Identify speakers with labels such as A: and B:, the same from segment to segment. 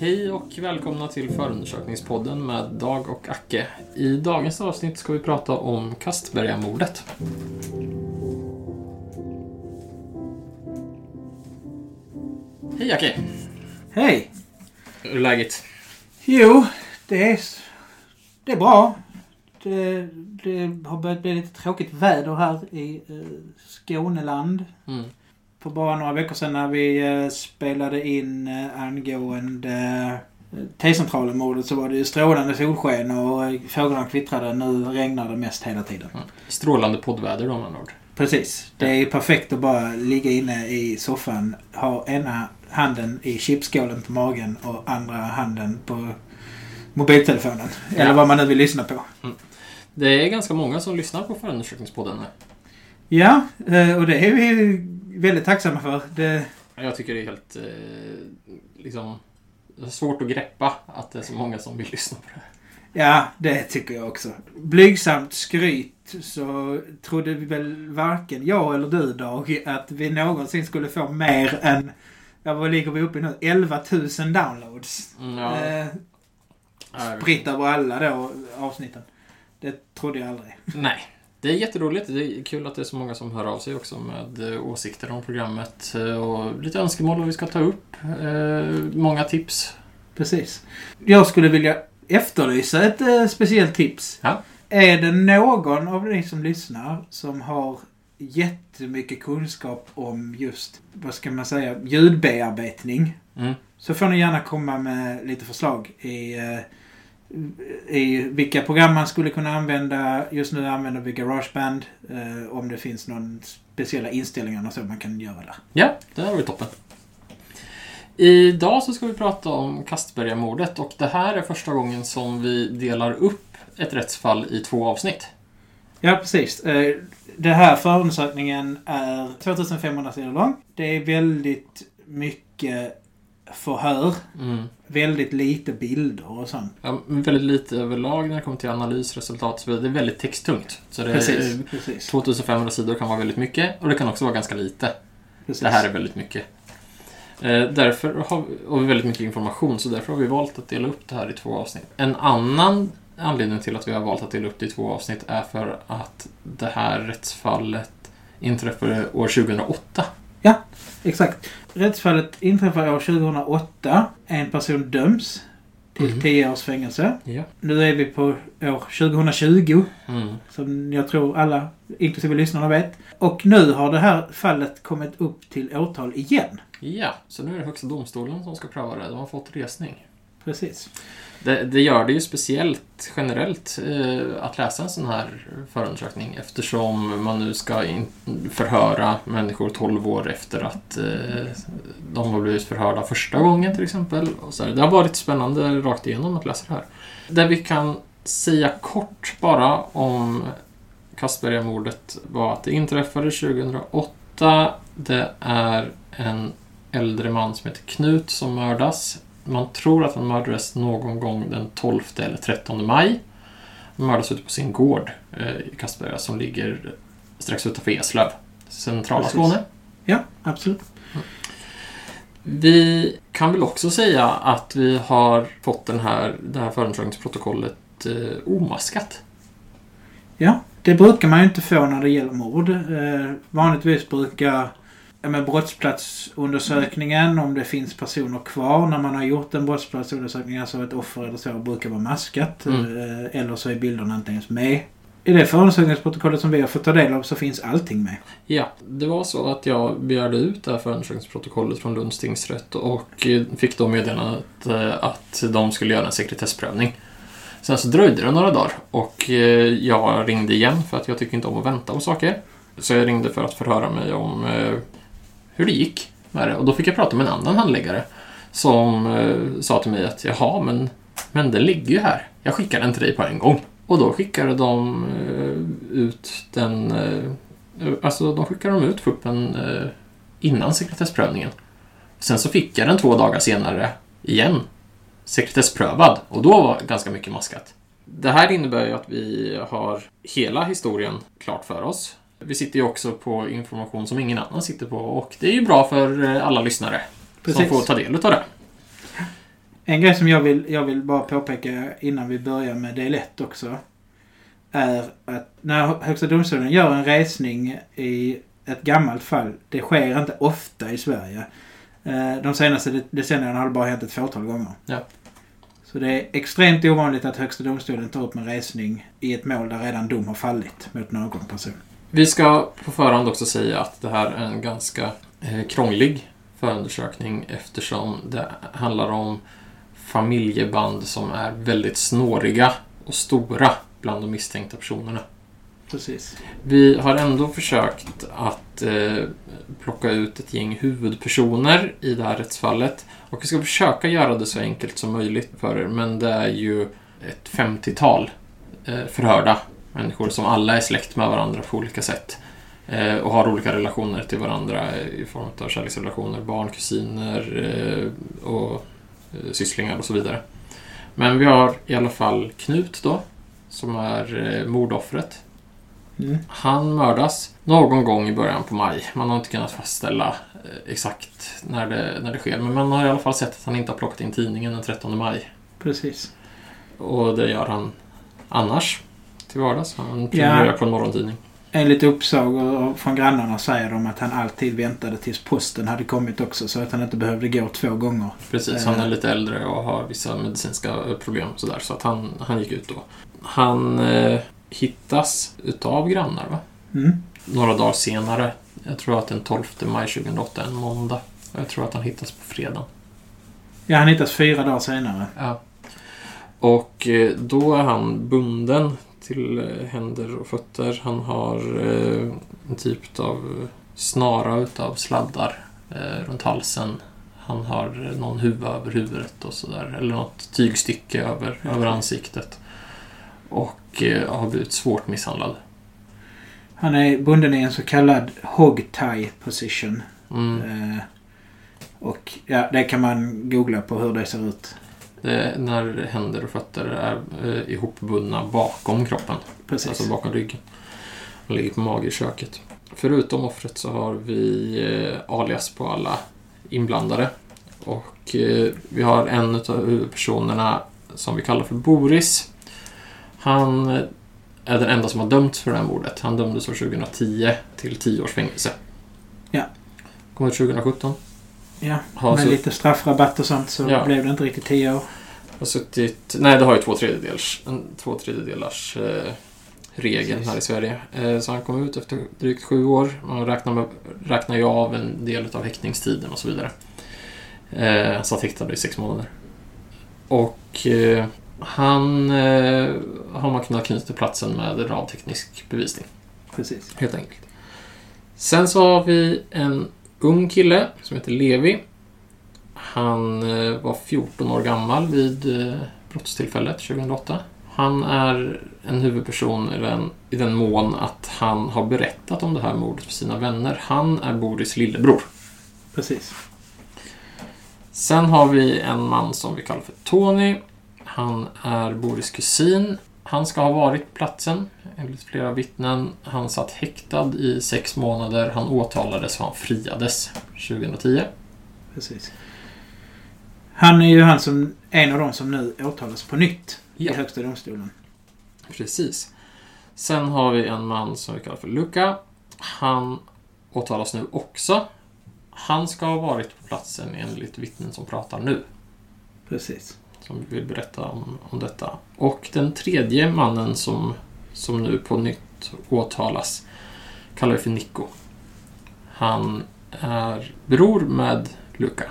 A: Hej och välkomna till förundersökningspodden med Dag och Acke. I dagens avsnitt ska vi prata om Kastbergamordet. Hej Acke!
B: Hej!
A: Hur är läget?
B: Jo, det är, det är bra. Det, det har börjat bli lite tråkigt väder här i eh, Skåneland.
A: Mm.
B: För bara några veckor sedan när vi eh, spelade in eh, angående eh, T-centralen-mordet så var det ju strålande solsken och fåglarna kvittrade. Nu regnar det mest hela tiden.
A: Ja. Strålande poddväder då med ord.
B: Precis. Det är ju perfekt att bara ligga inne i soffan, ha ena handen i chipskålen på magen och andra handen på mobiltelefonen. Eller
A: Ja.
B: vad man nu vill lyssna på.
A: Det är ganska många som lyssnar på förundersökningspodden nu.
B: Ja, och det är ju väldigt tacksamma för. Det,
A: Jag tycker det är helt eh, liksom det är svårt att greppa att det är så många som vill lyssna på det.
B: ja, det tycker jag också. Blygsamt skryt så trodde vi väl varken jag eller du Dag att vi någonsin skulle få mer än, ja vad ligger vi uppe i nu? 11 000 downloads.
A: Mm, ja,
B: Eh, spritt över alla då avsnitten. Det trodde jag aldrig.
A: Nej. Det är jätteroligt. Det är kul att det är så många som hör av sig också med eh, åsikter om programmet eh, och lite önskemål vad vi ska ta upp. Eh, Många tips.
B: Precis. Jag skulle vilja efterlysa ett speciellt tips.
A: Ja.
B: Är det någon av ni som lyssnar som har jättemycket kunskap om just, vad ska man säga, ljudbearbetning.
A: Mm.
B: Så får ni gärna komma med lite förslag i, i vilka program man skulle kunna använda. Just nu använder vi Garageband. Eh, om det finns någon speciella inställningar och så man kan göra där.
A: Ja, det här var ju toppen. Idag så ska vi prata om Kastbergamordet och det här är första gången som vi delar upp ett rättsfall i två avsnitt.
B: Ja, precis. Eh, Den här förundersökningen är 2500 sidor lång. Det är väldigt mycket förhör.
A: Mm.
B: Väldigt lite bilder och sånt.
A: Ja, väldigt lite överlag när det kommer till analys, resultat och så vidare. Det är väldigt texttungt. Så det
B: Precis.
A: är,
B: precis,
A: 2500 sidor kan vara väldigt mycket och det kan också vara ganska lite.
B: precis.
A: Det här är väldigt mycket. Eh, därför har vi, och väldigt mycket information, så därför har vi valt att dela upp det här i två avsnitt. En annan anledning till att vi har valt att dela upp det i två avsnitt är för att det här rättsfallet inträffade år 2008.
B: Exakt. Rättsfallet inträffar år 2008. En person döms till
A: Mhm.
B: 10 års fängelse.
A: Ja.
B: Nu är vi på år 2020.
A: Mm.
B: Som jag tror alla, inklusive lyssnarna, vet. Och nu har det här fallet kommit upp till åtal igen.
A: Ja, så nu är det Högsta domstolen som ska pröva det. De har fått resning.
B: Precis.
A: Det, det gör det ju speciellt generellt eh, att läsa en sån här förundersökning eftersom man nu ska in, förhöra människor 12 år efter att eh, de har blivit förhörda första gången till exempel. Och så här. Det har varit spännande rakt igenom att läsa det här. Det vi kan säga kort bara om Kastbergamordet var att det inträffade 2008. Det är en äldre man som heter Knut som mördas. Man tror att han mördades någon gång den 12 eller 13 maj. Han mördas ute på sin gård eh, i Kastberga som ligger strax utanför Eslöv, centrala
B: Precis.
A: Skåne.
B: Ja, absolut.
A: Vi kan väl också säga att vi har fått den här, det här förundersökningsprotokollet eh, omaskat.
B: Ja, det brukar man ju inte få när det gäller mord. Eh, vanligtvis brukar men brottsplatsundersökningen, om det finns personer kvar när man har gjort en brottsplatsundersökning, alltså ett offer eller så, brukar vara maskat.
A: Mm.
B: Eh, eller så är bilderna inte ens med. I det förundersökningsprotokollet som vi har fått ta del av så finns allting med.
A: Ja, det var så att jag begärde ut det här förundersökningsprotokollet från Lunds tingsrätt och eh, fick då meddelandet eh, att de skulle göra en sekretessprövning. Sen så dröjde det några dagar och jag ringde igen för att jag tycker inte om att vänta på saker. Så jag ringde för att förhöra mig om hur det gick med det. Och då fick jag prata med en annan handläggare som eh, sa till mig att jaha, men, men den ligger ju här. Jag skickar den till dig på en gång. Och då skickade de eh, ut den... Eh, alltså, de skickade de ut fuppen eh, innan sekretessprövningen. Sen så fick jag den två dagar senare igen. Sekretessprövad. Och då var ganska mycket maskat. Det här innebär ju att vi har hela historien klart för oss. Vi sitter ju också på information som ingen annan sitter på och det är ju bra för eh, alla lyssnare som
B: Precis.
A: får ta del av det.
B: En grej som jag vill, jag vill bara påpeka innan vi börjar med del 1 också. Är att när Högsta domstolen gör en resning i ett gammalt fall. Det sker inte ofta i Sverige. Eh, De senaste de- decennierna har det bara hänt ett fåtal gånger.
A: Ja.
B: Så det är extremt ovanligt att Högsta domstolen tar upp en resning i ett mål där redan dom har fallit mot någon person.
A: Vi ska på förhand också säga att det här är en ganska eh, krånglig förundersökning eftersom det handlar om familjeband som är väldigt snåriga och stora bland de misstänkta personerna.
B: Precis.
A: Vi har ändå försökt att eh, plocka ut ett gäng huvudpersoner i det här rättsfallet. Och vi ska försöka göra det så enkelt som möjligt för er, men det är ju ett 50-tal eh, förhörda människor som alla är släkt med varandra på olika sätt. Eh, och har olika relationer till varandra i form av kärleksrelationer, barn, kusiner eh, och eh, sysslingar och så vidare. Men vi har i alla fall Knut då, som är mordoffret.
B: Mm.
A: Han mördas någon gång i början på maj. Man har inte kunnat fastställa exakt när det, när det sker. Men man har i alla fall sett att han inte har plockat in tidningen den 13 maj.
B: Precis.
A: Och det gör han annars till vardags. Han prenumererar
B: Ja.
A: på en morgontidning.
B: Enligt uppsagor från grannarna säger de att han alltid väntade tills posten hade kommit också så att han inte behövde gå två gånger.
A: Precis,
B: Eh.
A: han är lite äldre och har vissa medicinska eh, problem och sådär. Så att han, han gick ut då. Han eh, hittas utav grannar va?
B: Mm.
A: Några dagar senare. Jag tror att den 12 maj 2008 är en måndag. Jag tror att han hittas på fredag.
B: Ja, han hittas fyra dagar senare.
A: Ja. Och eh, då är han bunden till eh, händer och fötter. Han har eh, en typ av snara utav sladdar eh, runt halsen. Han har någon huva över huvudet och sådär. Eller något tygstycke över,
B: Ja.
A: över ansiktet. Och eh, har blivit svårt misshandlad.
B: Han är bunden i en så kallad hog tie position.
A: Mm.
B: Och ja, det kan man googla på hur det ser ut.
A: Det är när händer och fötter är eh, ihopbundna bakom kroppen.
B: Precis.
A: Alltså bakom ryggen. Han ligger på mage i köket. Förutom offret så har vi eh, alias på alla inblandade. Och eh, vi har en av huvudpersonerna som vi kallar för Boris. Han eh, är den enda som har dömts för det här mordet. Han dömdes år 2010 till 10 års fängelse.
B: Ja.
A: Kom ut 2017.
B: Ja,
A: Har
B: med lite straffrabatt och sånt så
A: Ja.
B: blev det inte riktigt tio år.
A: Har suttit... Nej, det har ju två tredjedels, en två tredjedelars eh, regeln
B: Precis.
A: här i Sverige. Eh, så han kom ut efter drygt sju år. Man räknar, med, räknar ju av en del av häktningstiden och så vidare. Eh, satt häktad i sex månader. Och eh, han eh, har man kunnat knyta till platsen med radteknisk bevisning.
B: Precis.
A: Helt enkelt. Sen så har vi en ung kille som heter Levi. Han eh, var 14 år gammal vid eh, brottstillfället 2008. Han är en huvudperson i den, i den mån att han har berättat om det här mordet för sina vänner. Han är Boris lillebror.
B: Precis.
A: Sen har vi en man som vi kallar för Tony. Han är Boris kusin. Han ska ha varit på platsen enligt flera vittnen. Han satt häktad i sex månader. Han åtalades och han friades 2010.
B: Precis. Han är ju han som, en av de som nu åtalas på nytt
A: Ja.
B: i Högsta domstolen.
A: Precis. Sen har vi en man som vi kallar för Luca. Han åtalas nu också. Han ska ha varit på platsen enligt vittnen som pratar nu.
B: Precis.
A: Som vill berätta om, om detta. Och den tredje mannen som, som nu på nytt åtalas kallar vi för Nico. Han är bror med Luca.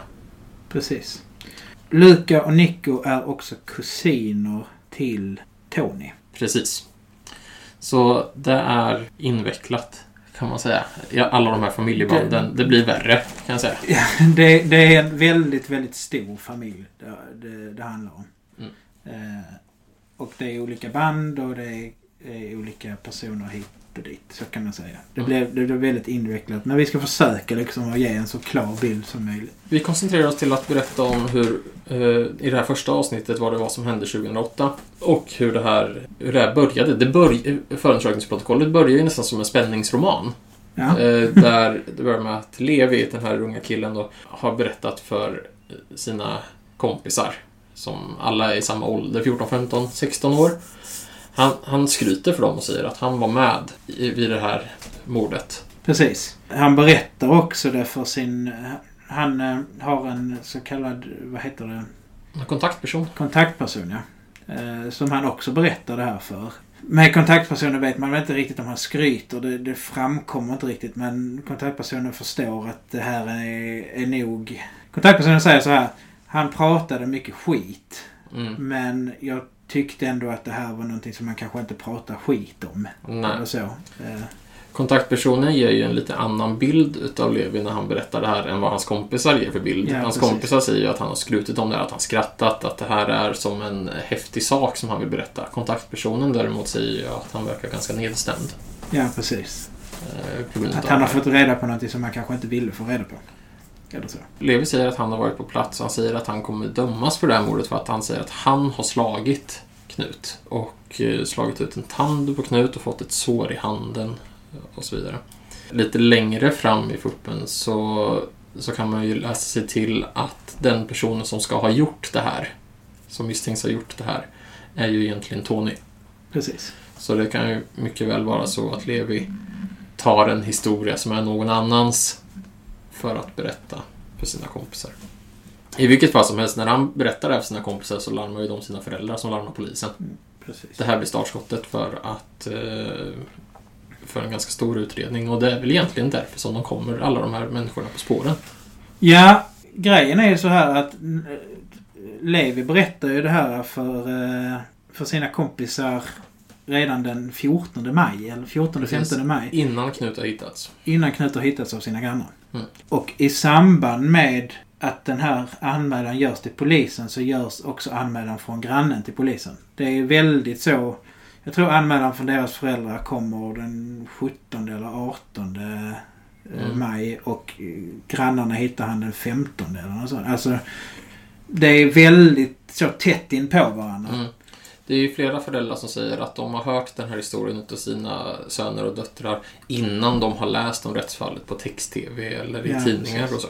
B: Precis. Luca och Nico är också kusiner till Tony.
A: Precis. Så det är invecklat kan man säga. Alla de här familjebanden. Det blir värre kan jag säga.
B: Ja, det, det är en väldigt, väldigt stor familj det, det, det handlar om.
A: Mm.
B: Eh, och det är olika band och det är, är olika personer hit dit. Så kan man säga. Det,
A: Mm.
B: blev, det blev väldigt invecklat. Men vi ska försöka liksom att ge en så klar bild som möjligt.
A: Vi koncentrerar oss till att berätta om hur, eh, i det här första avsnittet, vad det var som hände 2008. Och hur det här, hur det här började. Det börj, förundersökningsprotokollet börjar ju nästan som en spänningsroman.
B: Ja,
A: Eh, där det börjar med att Levi, den här unga killen då, har berättat för sina kompisar, som alla är i samma ålder, 14, 15, 16 år. Han, han skryter för dem och säger att han var med i, vid det här mordet.
B: precis. Han berättar också det för sin... Han eh, har en så kallad, vad heter det?
A: En kontaktperson.
B: kontaktperson, ja. Eh, som han också berättar det här för. Med kontaktpersonen vet man väl inte riktigt om han skryter. Det, det framkommer inte riktigt. Men kontaktpersonen förstår att det här är, är nog... Kontaktpersonen säger så här. Han pratade mycket skit.
A: Mm.
B: Men jag tyckte ändå att det här var någonting som man kanske inte pratar skit om.
A: Nej.
B: Eller så. Eh,
A: Kontaktpersonen ger ju en lite annan bild utav Levi när han berättar det här än vad hans kompisar ger för bild.
B: Ja,
A: hans
B: precis.
A: kompisar säger ju att han har skrutit om det här, att han skrattat, att det här är som en häftig sak som han vill berätta. Kontaktpersonen däremot säger ju att han verkar ganska nedstämd.
B: ja, precis.
A: eh,
B: Att han har fått reda på någonting som man kanske inte ville få reda på. Eller så.
A: Levi säger att han har varit på plats. Han säger att han kommer dömas för det här mordet för att han säger att han har slagit Knut. Och eh, slagit ut en tand på Knut och fått ett sår i handen och så vidare. Lite längre fram i fuppen så, så kan man ju läsa sig till att den personen som ska ha gjort det här, som misstänks ha gjort det här, är ju egentligen Tony.
B: Precis.
A: Så det kan ju mycket väl vara så att Levi tar en historia som är någon annans för att berätta för sina kompisar. I vilket fall som helst, när han berättar det här för sina kompisar så larmar ju de sina föräldrar som larmar polisen.
B: Precis.
A: Det här blir startskottet för att eh, för en ganska stor utredning och det är väl egentligen därför som de kommer, alla de här människorna, på spåren.
B: Ja, grejen är ju så här att eh, Levi berättar ju det här för, eh, för sina kompisar redan den 14 maj, eller 14
A: Precis.
B: 15 maj.
A: Innan Knut har hittats.
B: Innan Knut har hittats av sina grannar.
A: Mm.
B: Och i samband med att den här anmälan görs till polisen så görs också anmälan från grannen till polisen. Det är väldigt så. Jag tror anmälan från deras föräldrar kommer den 17 eller 18 eh,
A: Mm.
B: maj och eh, grannarna hittar han den 15 eller något sånt. Alltså, det är väldigt så tätt in på varandra.
A: Mm. Det är ju flera föräldrar som säger att de har hört den här historien av sina söner och döttrar innan de har läst om rättsfallet på text-tv eller i
B: Ja,
A: tidningar
B: precis.
A: och så.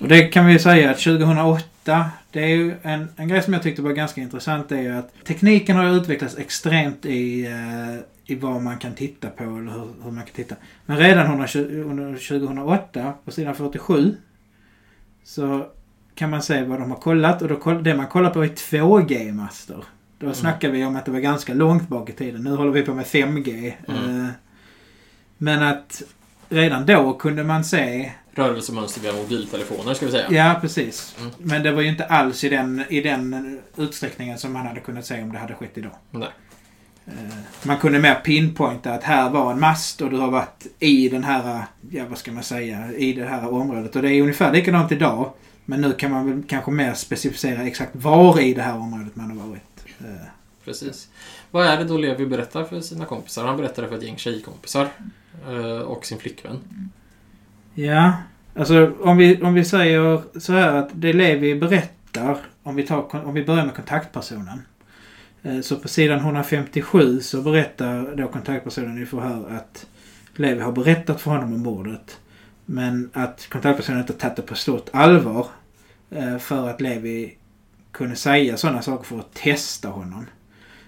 B: Och det kan vi säga att 2008, det är ju en, en grej som jag tyckte var ganska intressant det är ju att tekniken har utvecklats extremt i, eh, i vad man kan titta på eller hur, hur man kan titta. Men redan under, under 2008 på sidan 47 så kan man se vad de har kollat och då, det man kollar på är 2G-master. Då
A: Mm.
B: snackar vi om att det var ganska långt bak i tiden. Nu håller vi på med 5G.
A: Mm.
B: Eh, men att redan då kunde man se
A: Rörelsemönster via mobiltelefoner ska vi säga.
B: Ja, precis.
A: Mm.
B: Men det var ju inte alls i den, i den utsträckningen som man hade kunnat se om det hade skett idag.
A: Nej.
B: Eh, Man kunde mer pinpointa att här var en mast och du har varit i den här, ja vad ska man säga, i det här området. Och det är ungefär likadant idag. Men nu kan man väl kanske mer specificera exakt var i det här området man har varit.
A: Precis. Vad är det då Levi berättar för sina kompisar? Han berättar det för ett gäng tjejkompisar eh, och sin flickvän.
B: Ja, alltså om vi, om vi säger så här att det Levi berättar, om vi, tar, om vi börjar med kontaktpersonen. Eh, så på sidan 157 så berättar då kontaktpersonen i förhör att Levi har berättat för honom om mordet. Men att kontaktpersonen inte tagit det på stort allvar. Eh, för att Levi kunde säga sådana saker för att testa honom.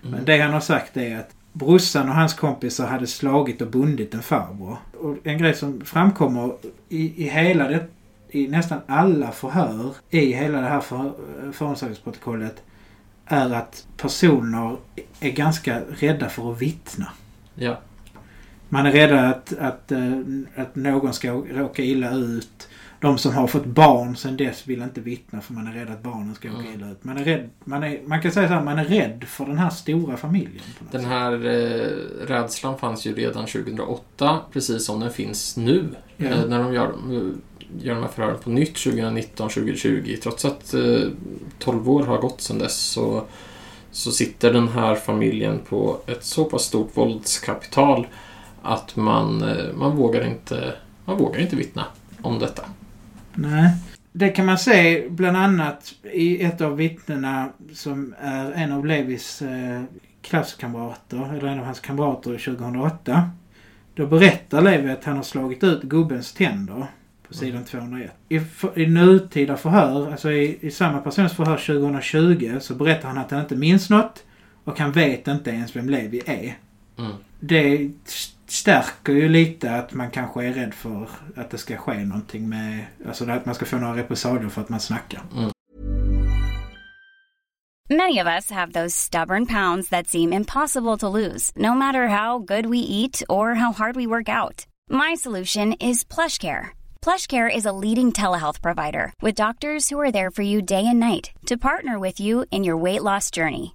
B: Men
A: Mm.
B: det han har sagt är att brorsan och hans kompisar hade slagit och bundit en farbror. Och en grej som framkommer i, i hela det, i nästan alla förhör i hela det här för, förundersökningsprotokollet är att personer är ganska rädda för att vittna.
A: Ja.
B: Man är rädda att, att, eh, att någon ska råka illa ut. De som har fått barn sen dess vill inte vittna för man är rädd att barnen ska åka
A: Mm.
B: illa ut. Man är rädd, man, är, man kan säga så här, man är rädd för den här stora familjen.
A: Den här eh, rädslan fanns ju redan 2008, precis som den finns nu.
B: Ja.
A: Eh, när de gör, gör de här förhören på nytt 2019, 2020. Trots att eh, 12 år har gått sedan dess så, så sitter den här familjen på ett så pass stort våldskapital att man, eh, man, vågar, inte, man vågar inte vittna om detta.
B: Nej. Det kan man se bland annat i ett av vittnena som är en av Levis eh, klasskamrater, eller en av hans kamrater 2008. Då berättar Levi att han har slagit ut gubbens tänder på sidan 201. I, för, i nutida förhör, alltså i, i samma persons förhör 2020, så berättar han att han inte minns något och han vet inte ens vem Levi är.
A: Mm.
B: Det stärker ju lite att man kanske är rädd för att det ska ske någonting med... Alltså att man ska få några repressalier för att man snackar.
C: Many of us have those stubborn pounds that seem impossible to lose, no matter how good we eat or how hard we work out. My solution is PlushCare. PlushCare is a leading telehealth provider with doctors who are there for you day and night to partner with you in your weight loss journey.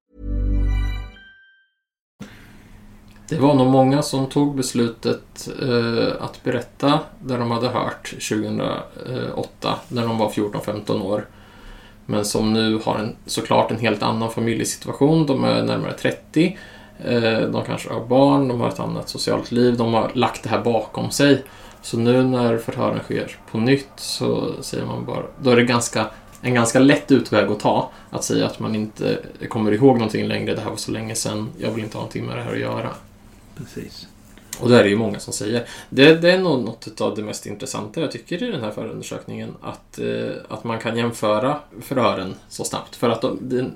A: Det var nog många som tog beslutet eh, att berätta där de hade hört 2008, när de var 14-15 år. Men som nu har en, såklart en helt annan familjesituation. De är närmare 30. Eh, de kanske har barn, de har ett annat socialt liv. De har lagt det här bakom sig. Så nu när förhören sker på nytt så säger man bara... Då är det ganska, en ganska lätt utväg att ta. Att säga att man inte kommer ihåg någonting längre. Det här var så länge sedan. Jag vill inte ha någonting med det här att göra.
B: Precis.
A: Och det är det ju många som säger. Det, det är nog något av det mest intressanta jag tycker i den här förundersökningen. Att, eh, att man kan jämföra förhören så snabbt. För att de, den,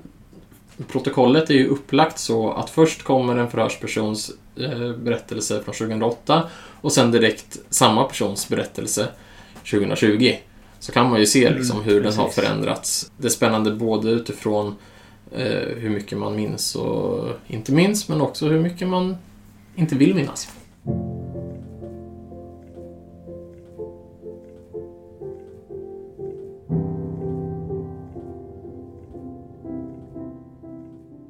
A: protokollet är ju upplagt så att först kommer en förhörspersons eh, berättelse från 2008 och sen direkt samma persons berättelse 2020. Så kan man ju se liksom hur den har förändrats. Det är spännande både utifrån eh, hur mycket man minns och inte minns men också hur mycket man inte vill minnas.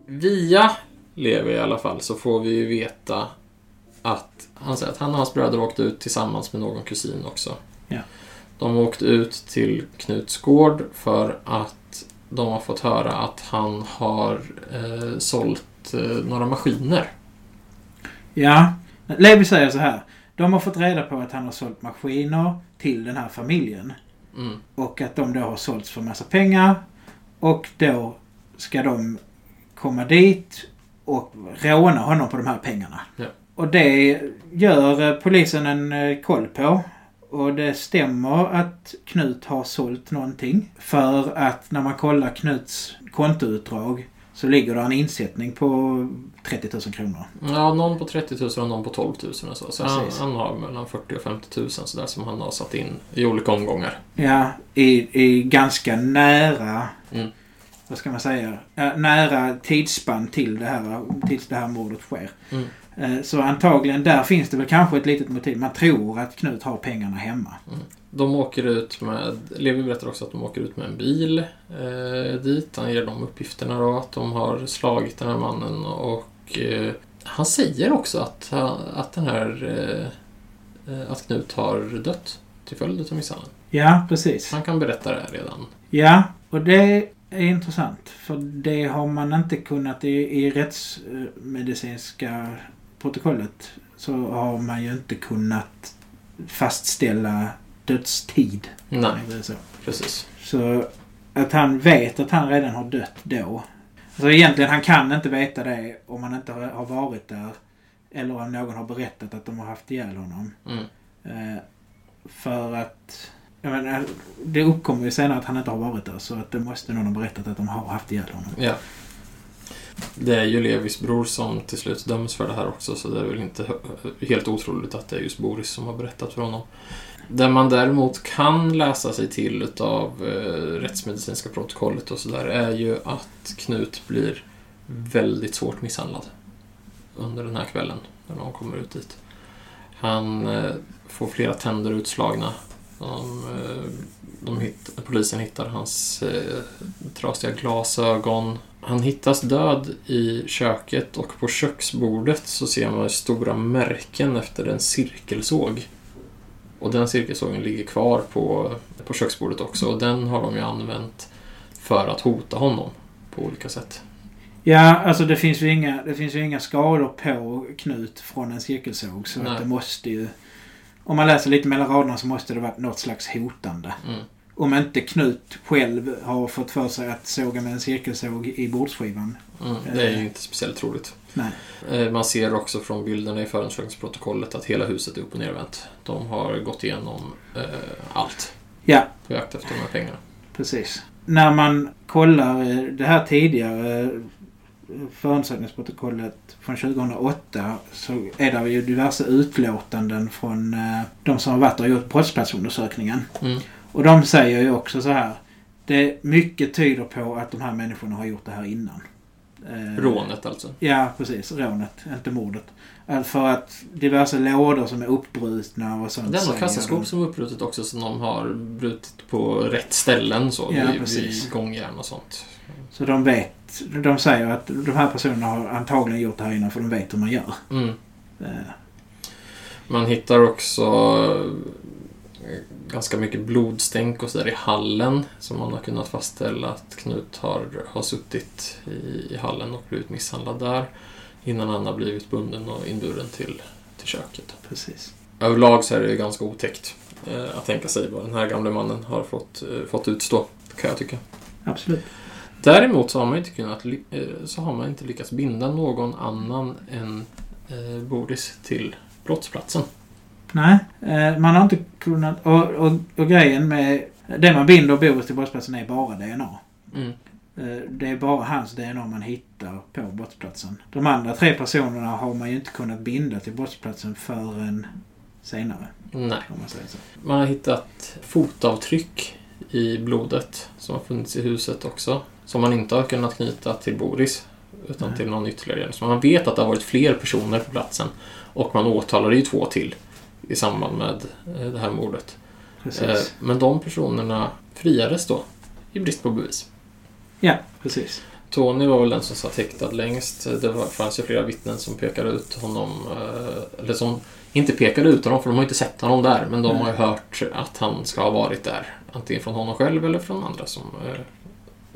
A: Via Levi i alla fall så får vi ju veta att han säger att han och hans bröder åkte ut tillsammans med någon kusin också.
B: Ja.
A: De åkte ut till Knuts gård för att de har fått höra att han har eh, sålt eh, några maskiner.
B: Ja. Levi säger så här. De har fått reda på att han har sålt maskiner till den här familjen.
A: Mm.
B: Och att de då har sålts för massa pengar. Och då ska de komma dit och råna honom på de här pengarna.
A: Ja.
B: Och det gör eh, polisen en eh, koll på. Och det stämmer att Knut har sålt någonting. För att när man kollar Knuts kontoutdrag så ligger det en insättning på 30 000 kronor.
A: Ja, någon på 30 000 och någon på 12 000 och så. Så han, han har mellan 40 och 50 000 sådär som han har satt in i olika omgångar.
B: Ja, i, i ganska nära...
A: Mm.
B: Vad ska man säga? Ja, nära tidsspann till det här, tills det här mordet sker.
A: Mm.
B: Eh, Så antagligen, där finns det väl kanske ett litet motiv. Man tror att Knut har pengarna hemma.
A: De åker ut med, Levi berättar också att de åker ut med en bil eh, dit. Han ger dem uppgifterna då att de har slagit den här mannen och eh, han säger också att, att den här eh, eh, att Knut har dött till följd av misshandeln.
B: Ja, precis.
A: Han kan berätta det här redan.
B: Ja, och det är intressant. För det har man inte kunnat i, i rättsmedicinska protokollet. Så har man ju inte kunnat fastställa dödstid.
A: Nej.
B: Så.
A: precis.
B: Så att han vet att han redan har dött då. Alltså egentligen, han kan inte veta det om han inte har har varit där. Eller om någon har berättat att de har haft ihjäl honom.
A: Mm.
B: Eh, för att... Jag menar, det uppkommer ju senare att han inte har varit där. Så att det måste någon ha berättat att de har haft ihjäl honom.
A: Ja. Det är ju Levis bror som till slut döms för det här också, så det är väl inte helt otroligt att det är just Boris som har berättat för honom. Det man däremot kan läsa sig till utav eh, rättsmedicinska protokollet och sådär är ju att Knut blir väldigt svårt misshandlad under den här kvällen när de kommer ut dit. Han eh, får flera tänder utslagna. De, eh, de hitt, polisen hittar hans eh, trasiga glasögon. Han hittas död i köket och på köksbordet så ser man stora märken efter en cirkelsåg. Och den cirkelsågen ligger kvar på, på köksbordet också och den har de ju använt för att hota honom på olika sätt.
B: Ja, alltså det finns ju inga, det finns ju inga skador på Knut från en cirkelsåg. Så
A: Nej.
B: att det måste ju... Om man läser lite mellan raderna så måste det varit något slags hotande.
A: Mm.
B: Om inte Knut själv har fått för sig att såga med en cirkelsåg i bordsskivan.
A: Mm, det är ju inte speciellt troligt.
B: Nej.
A: Eh, Man ser också från bilderna i förundersökningsprotokollet att hela huset är upp och nervänt. De har gått igenom eh, allt
B: Ja,
A: på jakt efter de här pengarna.
B: precis. När man kollar eh, det här tidigare förundersökningsprotokollet från 2008 så är det ju diverse utlåtanden från eh, de som har varit och gjort brottsplatsundersökningen.
A: Mm.
B: Och de säger ju också så här. Det mycket tyder på att de här människorna har gjort det här innan. Eh,
A: Rånet alltså.
B: Ja, precis. Rånet, inte mordet. För att diverse lådor som är uppbrutna och sånt.
A: Det är något kassaskåp
B: de.
A: som är uppbrutet också som de har brutit på rätt ställen så.
B: Ja,
A: vid,
B: precis.
A: vid gångjärn och sånt.
B: Så de vet. De säger att de här personerna har antagligen gjort det här innan för de vet hur man gör.
A: Mm.
B: Eh,
A: Man hittar också eh, ganska mycket blodstänk och sådär i hallen som man har kunnat fastställa att Knut har, har suttit i, i hallen och blivit misshandlad där innan han har blivit bunden och inburen till, till köket.
B: Precis.
A: Överlag så är det ju ganska otäckt eh, att tänka sig vad den här gamle mannen har fått, eh, fått utstå, kan jag tycka.
B: Absolut.
A: Däremot så har man inte, kunnat, eh, så har man inte lyckats binda någon annan än eh, Boris till brottsplatsen.
B: Nej, eh, man har inte kunnat... Och, och, och grejen med... Det man binder Boris till brottsplatsen är bara DNA.
A: Mm.
B: Det är bara hans DNA man hittar på brottsplatsen. De andra tre personerna har man ju inte kunnat binda till brottsplatsen förrän senare.
A: Nej.
B: Man.
A: Man har hittat fotavtryck i blodet som har funnits i huset också. Som man inte har kunnat knyta till Boris utan
B: Nej.
A: till någon ytterligare. Så man vet att det har varit fler personer på platsen. Och man åtalade ju två till i samband med eh, det här mordet.
B: Precis.
A: Eh, Men de personerna friades då i brist på bevis.
B: Ja, precis.
A: Tony var väl den som satt häktad längst. Det fanns ju flera vittnen som pekade ut honom. eh, Eller som inte pekade ut honom, för de har inte sett honom där. Men de
B: Nej.
A: har ju hört att han ska ha varit där. Antingen från honom själv eller från andra som,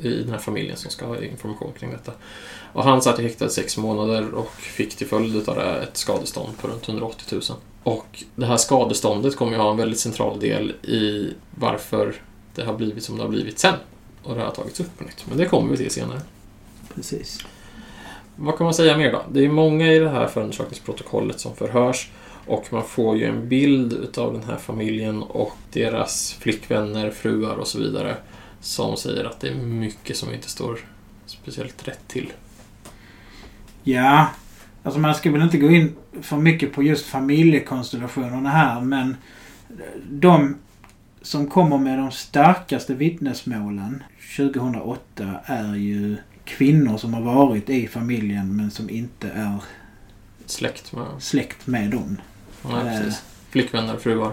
A: i den här familjen som ska ha information kring detta. Och han satt i häktad sex månader och fick till följd av det ett skadestånd på runt 180 000. Och det här skadeståndet kommer ju ha en väldigt central del i varför det har blivit som det har blivit sen. Och det har tagits upp på nytt. Men det kommer vi till senare.
B: Precis.
A: Vad kan man säga mer då? Det är många i det här förundersökningsprotokollet som förhörs och man får ju en bild utav den här familjen och deras flickvänner, fruar och så vidare som säger att det är mycket som inte står speciellt rätt till.
B: Ja, alltså man ska väl inte gå in för mycket på just familjekonstellationerna här men de som kommer med de starkaste vittnesmålen 2008 är ju kvinnor som har varit i familjen men som inte är
A: Släkt med...
B: släkt med dem.
A: Nej, precis. Flickvänner, fruar.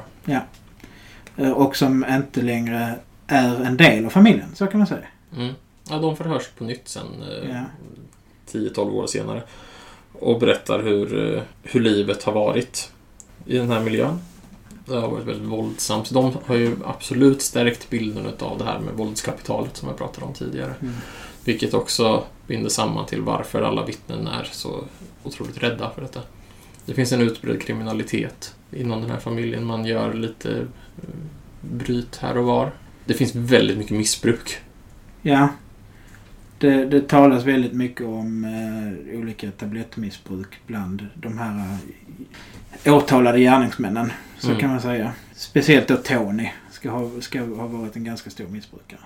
B: Eh, Och som inte längre är en del av familjen, så kan man säga.
A: Mm. Ja, de förhörs på nytt sen eh,
B: Ja.
A: 10-12 år senare och berättar hur, eh, hur livet har varit i den här miljön. Det har varit väldigt våldsamt. De har ju absolut stärkt bilden av det här med våldskapitalet som jag pratade om tidigare.
B: Mm.
A: Vilket också binder samman till varför alla vittnen är så otroligt rädda för detta. Det finns en utbredd kriminalitet inom den här familjen. Man gör lite eh, bryt här och var. Det finns väldigt mycket missbruk.
B: Ja. Det, det talas väldigt mycket om eh, olika tablettmissbruk bland de här eh, åtalade gärningsmännen. Så
A: Mm.
B: kan man säga. Speciellt då Tony ska ha, ska ha varit en ganska stor missbrukare.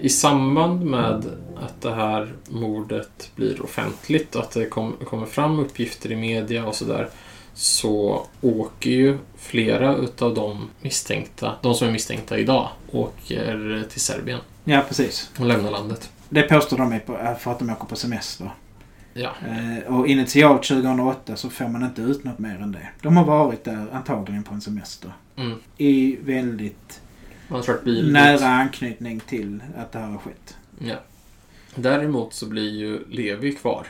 A: I samband med det här mordet blir offentligt och att det kom, kommer fram uppgifter i media och sådär så åker ju flera utav de misstänkta, de som är misstänkta idag, åker till Serbien
B: Ja, precis.
A: och lämnar landet.
B: Det påstår de är är för att de åker på semester.
A: Ja,
B: Eh, och initialt 2008 så får man inte ut något mer än det. De har varit där antagligen på en semester.
A: mm.
B: I väldigt nära anknytning till att det här har skett.
A: Ja. Däremot så blir ju Levi kvar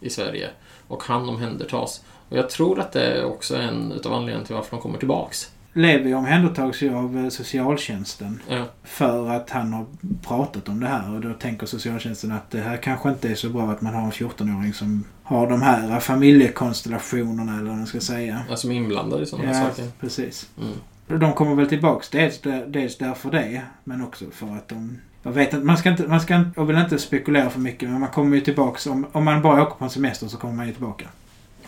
A: i Sverige och han omhändertas. Och jag tror att det är också en utav anledningarna till varför de kommer tillbaks.
B: Levi omhändertags ju av eh, socialtjänsten
A: Ja,
B: för att han har pratat om det här. Och då tänker socialtjänsten att det här kanske inte är så bra att man har en 14-åring som har de här familjekonstellationerna eller vad man ska säga.
A: alltså som är inblandade i sådana
B: Ja,
A: saker.
B: precis.
A: Mm.
B: De kommer väl tillbaks dels, dels därför det, men också för att de... Jag vet inte, man ska inte, man ska inte, jag vill inte spekulera för mycket, men man kommer ju tillbaks. Om, om man bara åker på en semester så kommer man ju tillbaka.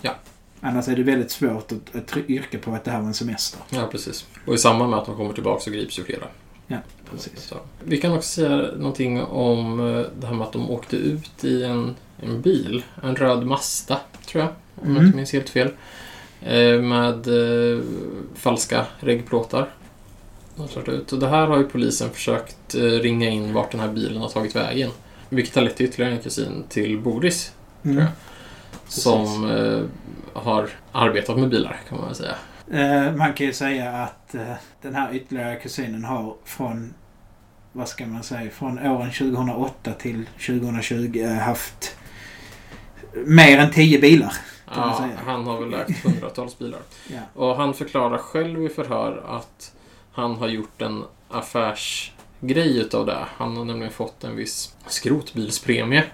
A: Ja.
B: Annars är det väldigt svårt att, att yrka på att det här var en semester.
A: Ja, precis. Och i samband med att de kommer tillbaka så grips ju flera.
B: Ja, precis.
A: Så. Vi kan också säga någonting om eh, det här med att de åkte ut i en, en bil. En röd Mazda, tror jag. Om jag
B: Mm.
A: inte minns helt fel. Eh, Med eh, falska reggplåtar. Har kört ut. Och det här har ju polisen försökt eh, ringa in vart den här bilen har tagit vägen. Vilket har lett till ytterligare en kusin till Boris.
B: Mm.
A: jag. Som eh, har arbetat med bilar, kan man väl säga.
B: Eh, man kan ju säga att eh, den här ytterligare kusinen har från, vad ska man säga, från åren 2008 till 2020 eh, haft mer än 10 bilar.
A: Ja, han har väl ägt hundratals bilar.
B: Ja.
A: Och han förklarar själv i förhör att han har gjort en affärsgrej utav det. Han har nämligen fått en viss skrotbilspremie.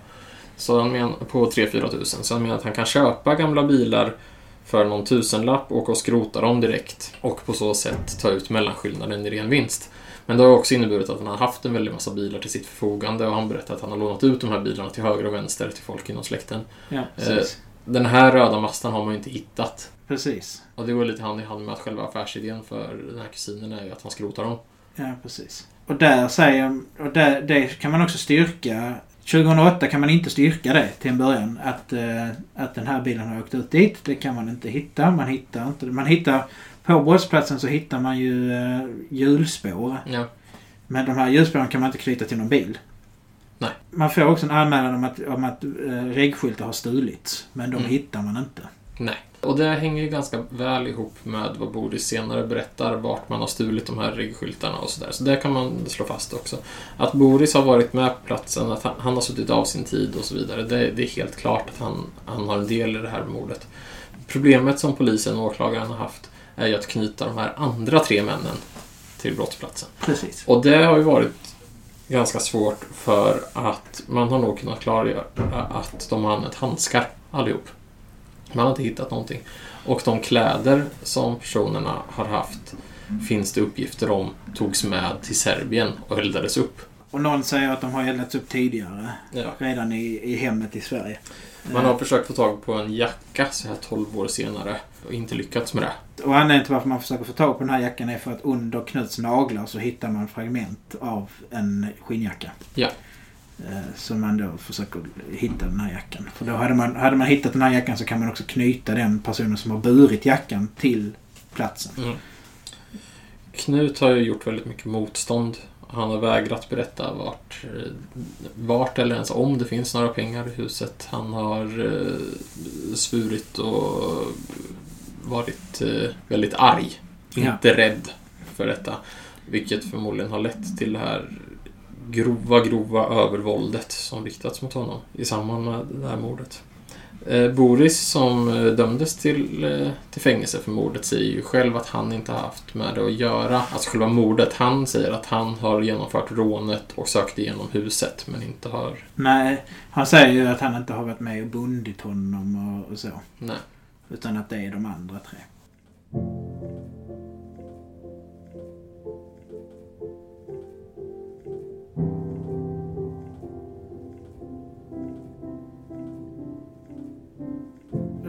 A: Så han men, på 3-4 tusen. Så han menar att han kan köpa gamla bilar för någon tusenlapp, åka och skrota dem direkt och på så sätt ta ut mellanskillnaden i ren vinst. Men det har också inneburit att han har haft en väldig massa bilar till sitt förfogande och han berättar att han har lånat ut de här bilarna till höger och vänster till folk inom släkten.
B: Ja, precis.
A: Den här röda mastan har man ju inte hittat.
B: precis.
A: Och det går lite hand i hand med att själva affärsidén för den här kusinen är ju att han skrotar dem.
B: Ja, precis. Och där säger, och där, det kan man också styrka. 2008 kan man inte styrka det till en början. Att, eh, att den här bilen har åkt ut dit. Det kan man inte hitta. Man hittar inte. Man hittar, på brottsplatsen så hittar man ju eh, hjulspår.
A: Ja.
B: Men de här hjulspåren kan man inte knyta till någon bil.
A: Nej.
B: Man får också en anmälan om att, om att eh, regskyltar har stulits. Men de
A: Mm.
B: hittar man inte.
A: Nej. Och det hänger ju ganska väl ihop med vad Boris senare berättar, vart man har stulit de här reggskyltarna och sådär. Så det kan man slå fast också. Att Boris har varit med på platsen, att han, han har suttit av sin tid och så vidare, det, det är helt klart att han, han har en del i det här mordet. Problemet som polisen och åklagaren har haft är ju att knyta de här andra tre männen till brottsplatsen.
B: Precis.
A: Och det har ju varit ganska svårt för att man har nog kunnat klargöra att de har använt handskar allihop. Man har inte hittat någonting. Och de kläder som personerna har haft finns det uppgifter om togs med till Serbien och eldades upp.
B: Och någon säger att de har eldats upp tidigare.
A: Ja.
B: Redan i, i hemmet i Sverige.
A: Man har försökt få tag på en jacka så här 12 år senare och inte lyckats med det.
B: Och anledningen till varför man försöker få tag på den här jackan är för att under Knuts naglar så hittar man fragment av en skinnjacka.
A: Ja.
B: Eh, Så man då försöker hitta den här jackan. För då hade man, hade man hittat den här jackan så kan man också knyta den personen som har burit jackan till platsen.
A: Mm. Knut har ju gjort väldigt mycket motstånd. Han har vägrat berätta vart, vart eller ens om det finns några pengar i huset. Han har eh, svurit och varit eh, väldigt arg.
B: Ja.
A: Inte rädd för detta. Vilket förmodligen har lett till det här grova, grova övervåldet som riktats mot honom i samband med det här mordet. Eh, Boris som eh, dömdes till, eh, till fängelse för mordet säger ju själv att han inte har haft med det att göra. Alltså själva mordet. Han säger att han har genomfört rånet och sökt igenom huset men inte har...
B: Nej, han säger ju att han inte har varit med och bundit honom och, och så.
A: Nej.
B: Utan att det är de andra tre.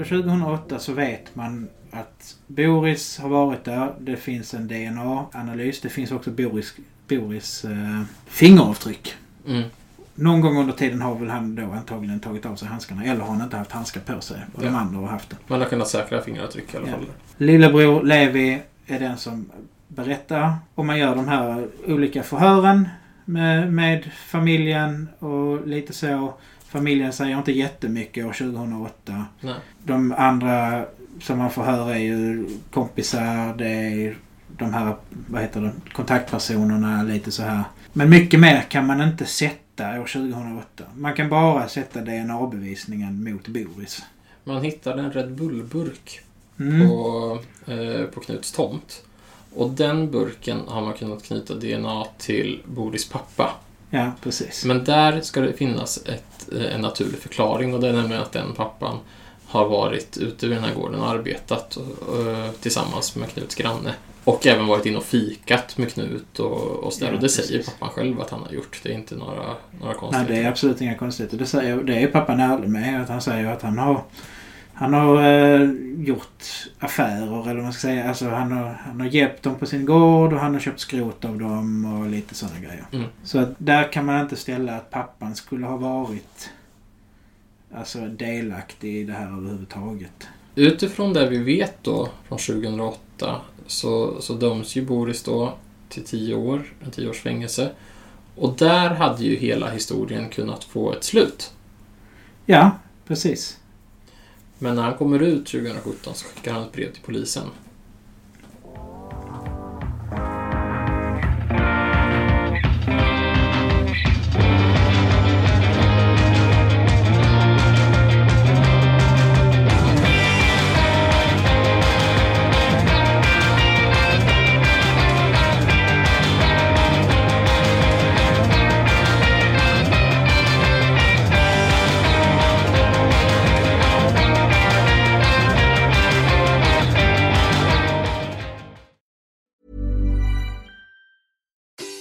B: 2008 så vet man att Boris har varit där. Det finns en DNA-analys. Det finns också Boris, Boris eh, fingeravtryck.
A: Mm.
B: Någon gång under tiden har väl han då antagligen tagit av sig handskarna. Eller har han inte haft handskar på sig. Och de
A: Ja.
B: andra har haft det.
A: Man har kunnat säkra fingeravtryck i alla
B: Ja.
A: fall.
B: Lillebror Levi är den som berättar. Och man gör de här olika förhören med, med familjen och lite så. Familjen säger inte jättemycket år 2008.
A: Nej.
B: De andra som man får höra är ju kompisar, det är de här, vad heter det, kontaktpersonerna, lite så här. Men mycket mer kan man inte sätta år 2008. Man kan bara sätta DNA-bevisningen mot Boris.
A: Man hittade en Red Bull-burk
B: Mm.
A: på, eh, på Knuts tomt. Och den burken har man kunnat knyta DNA till Boris pappa.
B: Ja, precis.
A: Men där ska det finnas ett, eh, en naturlig förklaring och det är nämligen att den pappan har varit ute vid den här gården och arbetat eh, tillsammans med Knuts granne. Och även varit inne och fikat med Knut och, och sådär.
B: Ja,
A: och det säger
B: precis.
A: pappan själv att han har gjort. Det är inte några, några
B: Nej,
A: konstigheter.
B: det är absolut inga konstigheter. Det, säger, det är pappan ärlig med. Att han säger att han har, han har eh, gjort affärer, eller vad man ska säga. Alltså, han, har, han har hjälpt dem på sin gård och han har köpt skrot av dem och lite sådana grejer.
A: Mm.
B: Så att där kan man inte ställa att pappan skulle ha varit alltså, delaktig i det här överhuvudtaget.
A: Utifrån det vi vet då från 2008 så, så döms ju Boris då till 10 år, en 10 års fängelse. Och där hade ju hela historien kunnat få ett slut.
B: Ja, precis.
A: Men när han kommer ut 2017 så skickar han ett brev till polisen.